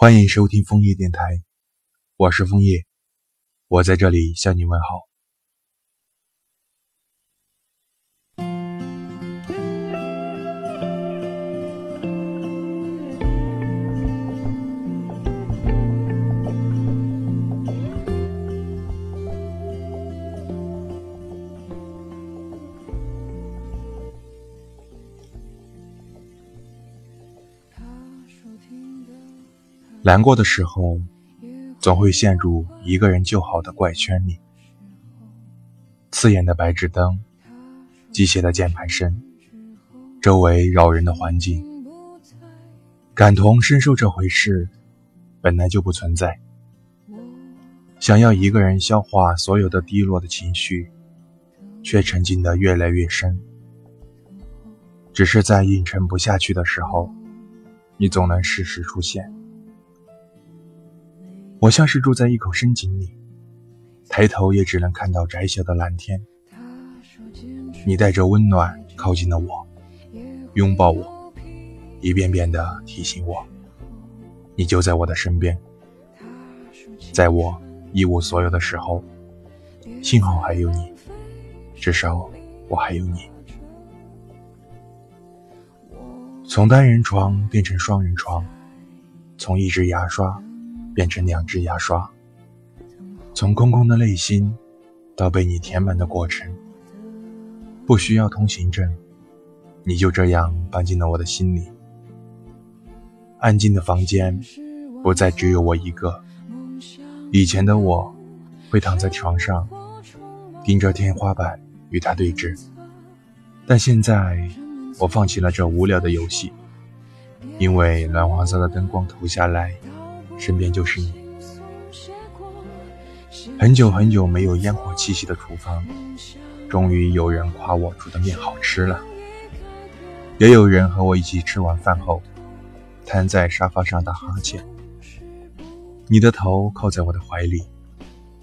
欢迎收听枫叶电台，我是枫叶，我在这里向你问好。难过的时候，总会陷入一个人就好的怪圈里。刺眼的白炽灯，机械的键盘声，周围扰人的环境，感同身受这回事，本来就不存在。想要一个人消化所有的低落的情绪，却沉浸得越来越深。只是在硬撑不下去的时候，你总能适时出现。我像是住在一口深井里，抬头也只能看到窄小的蓝天。你带着温暖靠近了我，拥抱我，一遍遍地提醒我，你就在我的身边。在我一无所有的时候，幸好还有你，至少我还有你。从单人床变成双人床，从一支牙刷。变成两只牙刷，从空空的内心到被你填满的过程，不需要通行证，你就这样搬进了我的心里。安静的房间不再只有我一个。以前的我会躺在床上，盯着天花板与他对峙，但现在我放弃了这无聊的游戏，因为暖黄色的灯光投下来。身边就是你，很久很久没有烟火气息的厨房，终于有人夸我煮的面好吃了。也有人和我一起吃完饭后，瘫在沙发上打哈欠。你的头靠在我的怀里，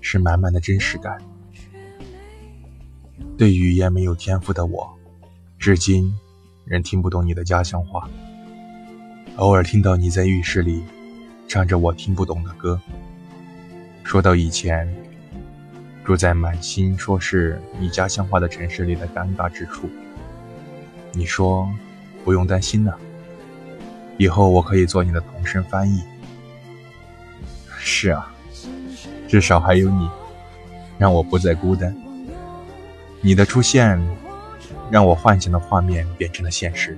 是满满的真实感。对语言没有天赋的我，至今仍听不懂你的家乡话。偶尔听到你在浴室里。唱着我听不懂的歌。说到以前住在满心说是你家乡话的城市里的尴尬之处，你说不用担心了，以后我可以做你的同声翻译。是啊，至少还有你，让我不再孤单。你的出现让我幻想的画面变成了现实。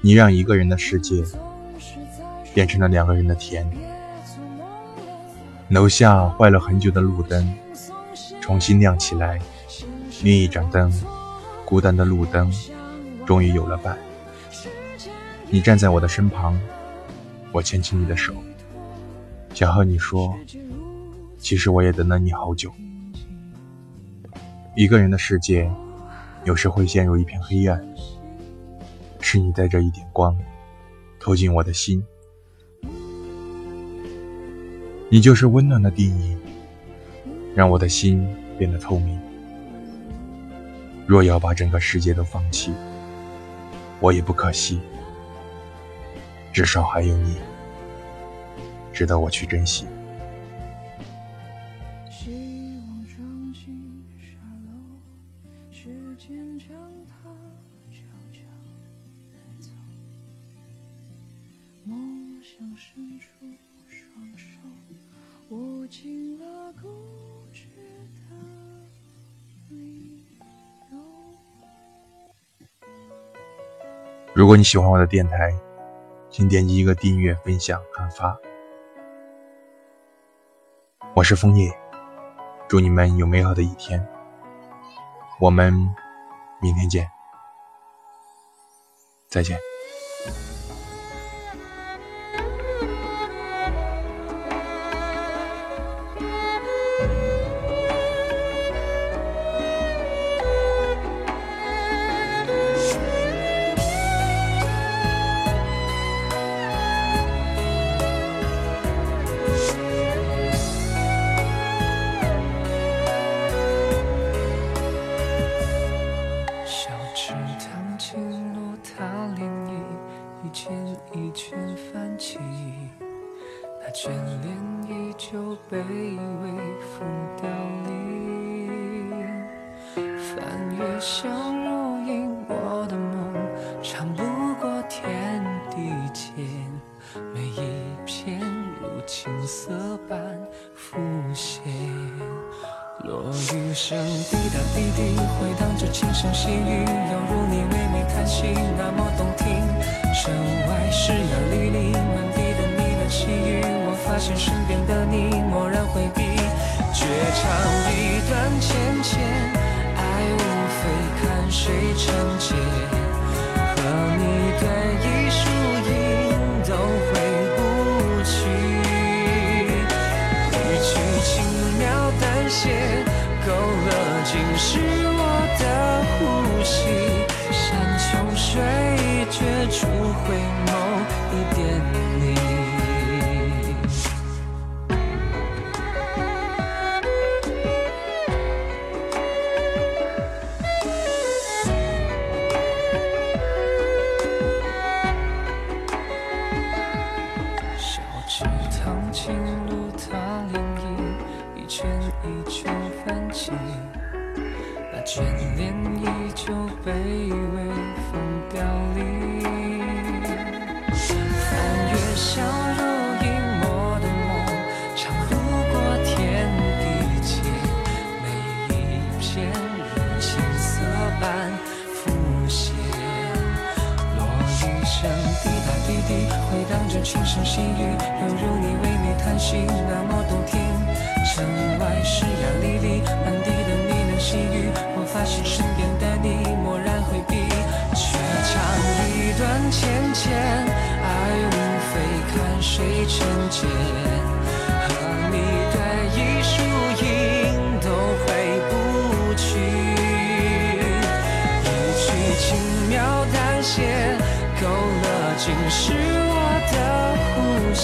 你让一个人的世界。变成了两个人的甜。楼下坏了很久的路灯重新亮起来，另一盏灯，孤单的路灯，终于有了伴。你站在我的身旁，我牵起你的手，想和你说，其实我也等了你好久。一个人的世界，有时会陷入一片黑暗，是你带着一点光，透进我的心。你就是温暖的定义，让我的心变得透明。若要把整个世界都放弃，我也不可惜。至少还有你，值得我去珍惜。如果你喜欢我的电台，请点击一个订阅、分享、转发。我是枫叶，祝你们有美好的一天。我们明天见，再见。翻越相如影，我的梦长不过天地间，每一片如青色般浮现。落雨声滴答滴滴，回荡着轻声细语，犹如你唯美叹息，那么动听。城外湿呀沥沥，满地的呢喃细语，我发现身边的你蓦然回避。绝唱一段浅浅，谁成茧。和你对弈输赢，都回不去。一曲轻描淡写，勾勒尽是我的呼吸。山穷水绝处回眸一点你。那眷恋依旧卑微风凋零。翻越相濡以沫的梦，长路过天地间，每一片如青色般浮现。落雨声滴答滴滴，回荡着轻声细语，犹如你唯美叹息，那么动听。现身边的你蓦然回避。却唱一段浅浅，爱无非看谁成茧。和你对一树影，都回不去。一曲轻描淡写，勾勒尽是我的呼吸。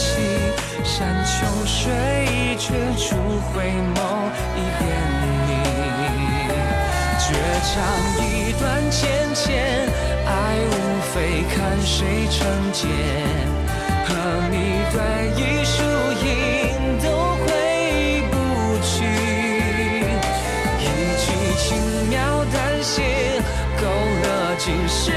山穷水绝处回眸一遍你。唱一段浅浅，爱无非看谁成茧。和你对弈输赢，都回不去。一句轻描淡写，勾勒尽是